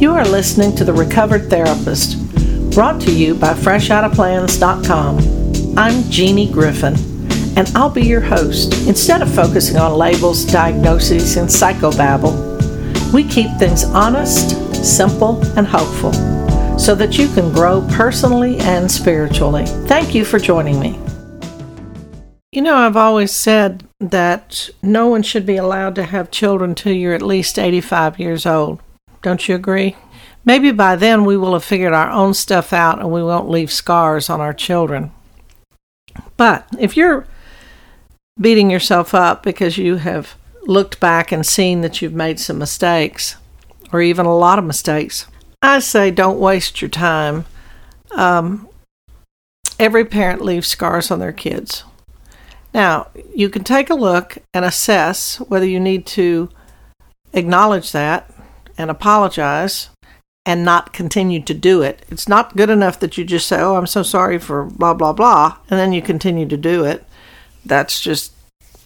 You are listening to The Recovered Therapist, brought to you by FreshOuttaPlans.com. I'm Jeannie Griffin, and I'll be your host. Instead of focusing on labels, diagnoses, and psychobabble, we keep things honest, simple, and hopeful so that you can grow personally and spiritually. Thank you for joining me. You know, I've always said that no one should be allowed to have children till you're at least 85 years old. Don't you agree? Maybe by then we will have figured our own stuff out and we won't leave scars on our children. But if you're beating yourself up because you have looked back and seen that you've made some mistakes, or even a lot of mistakes, I say don't waste your time. Um, every parent leaves scars on their kids. Now, you can take a look and assess whether you need to acknowledge that and apologize and not continue to do it. It's not good enough that you just say, Oh, I'm so sorry for blah, blah, blah, and then you continue to do it. That's just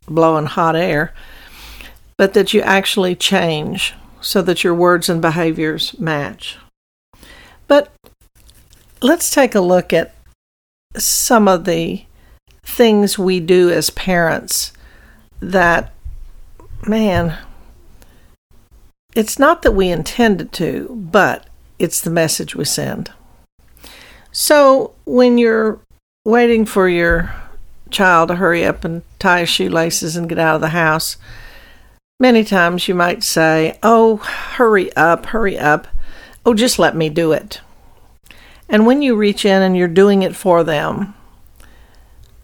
blowing hot air. But that you actually change so that your words and behaviors match. But let's take a look at some of the things we do as parents that, man, it's not that we intended to, but it's the message we send. So when you're waiting for your child to hurry up and tie shoelaces and get out of the house, many times you might say, Oh, hurry up, hurry up. Oh, just let me do it. And when you reach in and you're doing it for them,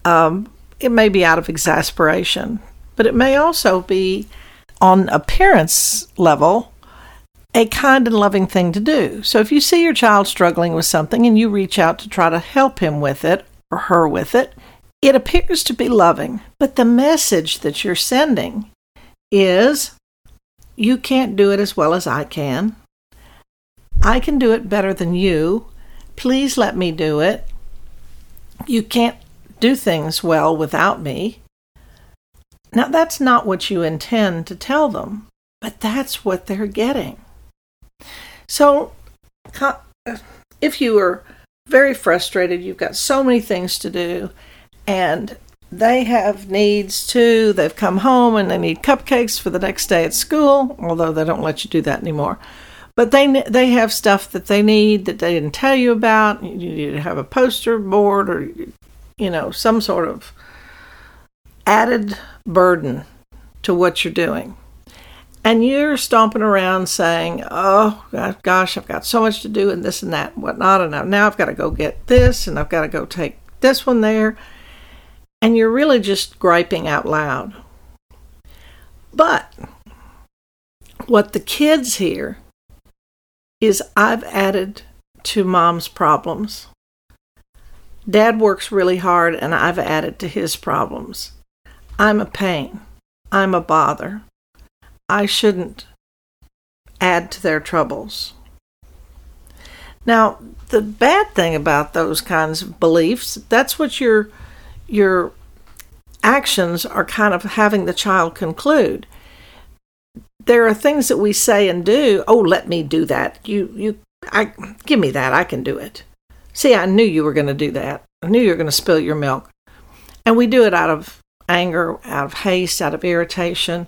um, it may be out of exasperation, but it may also be on appearance level, a kind and loving thing to do. So if you see your child struggling with something and you reach out to try to help him with it or her with it, it appears to be loving. But the message that you're sending is you can't do it as well as I can. I can do it better than you. Please let me do it. You can't do things well without me. Now, that's not what you intend to tell them, but that's what they're getting. So, uh, if you are very frustrated, you've got so many things to do, and they have needs too. They've come home and they need cupcakes for the next day at school, although they don't let you do that anymore. But they they have stuff that they need that they didn't tell you about. You need to have a poster board or you know some sort of added burden to what you're doing. And you're stomping around saying, Oh gosh, I've got so much to do and this and that and whatnot. And now I've got to go get this and I've got to go take this one there. And you're really just griping out loud. But what the kids hear is I've added to mom's problems. Dad works really hard and I've added to his problems. I'm a pain. I'm a bother. I shouldn't add to their troubles. Now, the bad thing about those kinds of beliefs, that's what your your actions are kind of having the child conclude. There are things that we say and do, oh, let me do that. You you I give me that. I can do it. See, I knew you were going to do that. I knew you were going to spill your milk. And we do it out of anger, out of haste, out of irritation.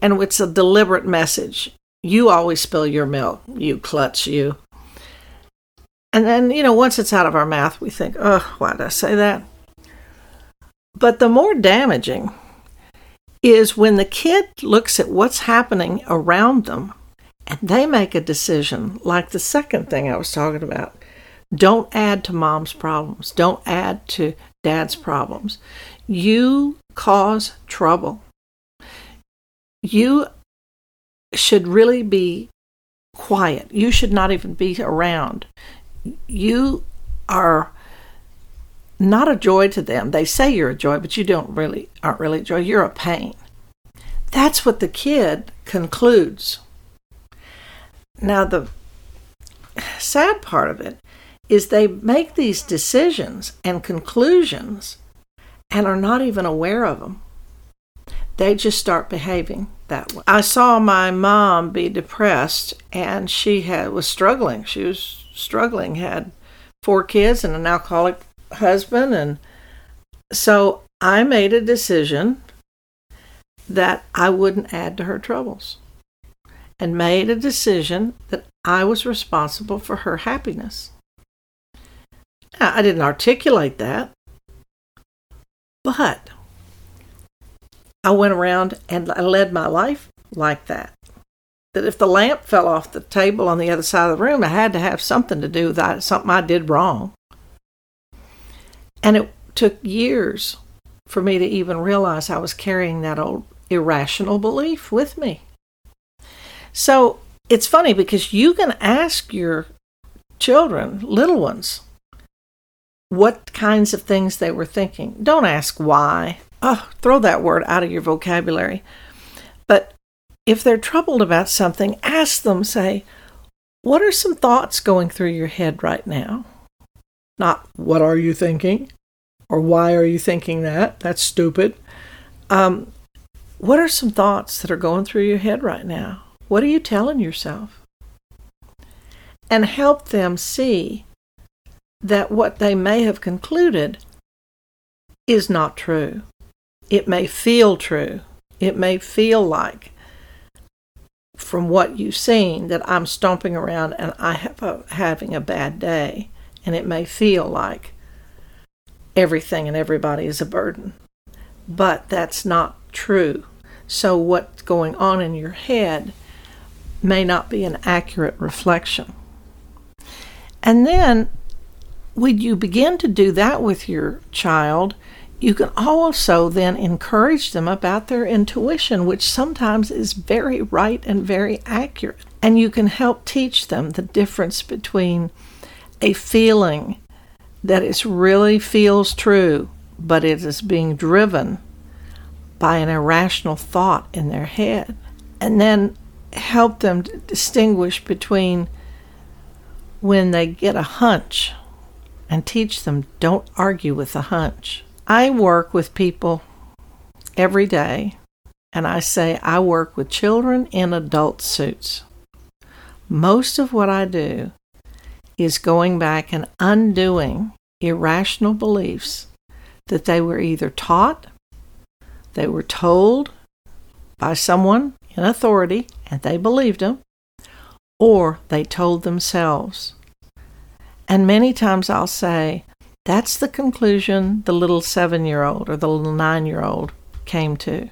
And it's a deliberate message. You always spill your milk, you klutz, you. And then, you know, once it's out of our mouth, we think, oh, why did I say that? But the more damaging is when the kid looks at what's happening around them and they make a decision, like the second thing I was talking about. Don't add to mom's problems. Don't add to dad's problems. You cause trouble. You should really be quiet. You should not even be around. You are not a joy to them. They say you're a joy, but you don't really aren't really a joy. You're a pain. That's what the kid concludes. Now the sad part of it is they make these decisions and conclusions and are not even aware of them. They just start behaving that way. I saw my mom be depressed and she had was struggling. She was struggling, had four kids and an alcoholic husband and so I made a decision that I wouldn't add to her troubles and made a decision that I was responsible for her happiness. I didn't articulate that, but I went around and I led my life like that. That if the lamp fell off the table on the other side of the room, I had to have something to do with that, something I did wrong. And it took years for me to even realize I was carrying that old irrational belief with me. So it's funny because you can ask your children, little ones, what kinds of things they were thinking. Don't ask why. Oh, throw that word out of your vocabulary. But if they're troubled about something, ask them, say, What are some thoughts going through your head right now? Not, What are you thinking? Or why are you thinking that? That's stupid. Um, what are some thoughts that are going through your head right now? What are you telling yourself? And help them see that what they may have concluded is not true. It may feel true. It may feel like, from what you've seen, that I'm stomping around and I have a, having a bad day. And it may feel like everything and everybody is a burden. But that's not true. So, what's going on in your head may not be an accurate reflection. And then, when you begin to do that with your child, you can also then encourage them about their intuition, which sometimes is very right and very accurate. And you can help teach them the difference between a feeling that it really feels true, but it is being driven by an irrational thought in their head. And then help them distinguish between when they get a hunch and teach them don't argue with a hunch. I work with people every day, and I say I work with children in adult suits. Most of what I do is going back and undoing irrational beliefs that they were either taught, they were told by someone in authority and they believed them, or they told themselves. And many times I'll say, that's the conclusion the little seven year old or the little nine year old came to.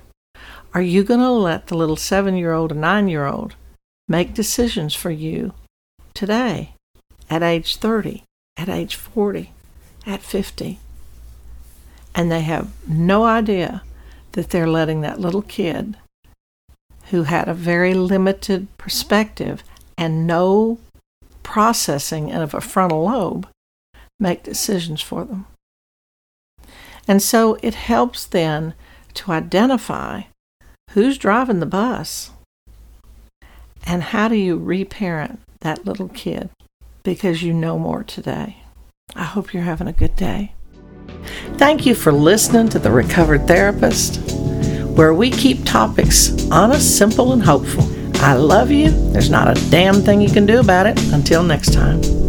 Are you going to let the little seven year old or nine year old make decisions for you today? at age 30, at age 40, at 50. And they have no idea that they're letting that little kid who had a very limited perspective and no processing and of a frontal lobe make decisions for them. And so it helps then to identify who's driving the bus and how do you reparent that little kid because you know more today. I hope you're having a good day. Thank you for listening to The Recovered Therapist, where we keep topics honest, simple, and hopeful. I love you. There's not a damn thing you can do about it. Until next time.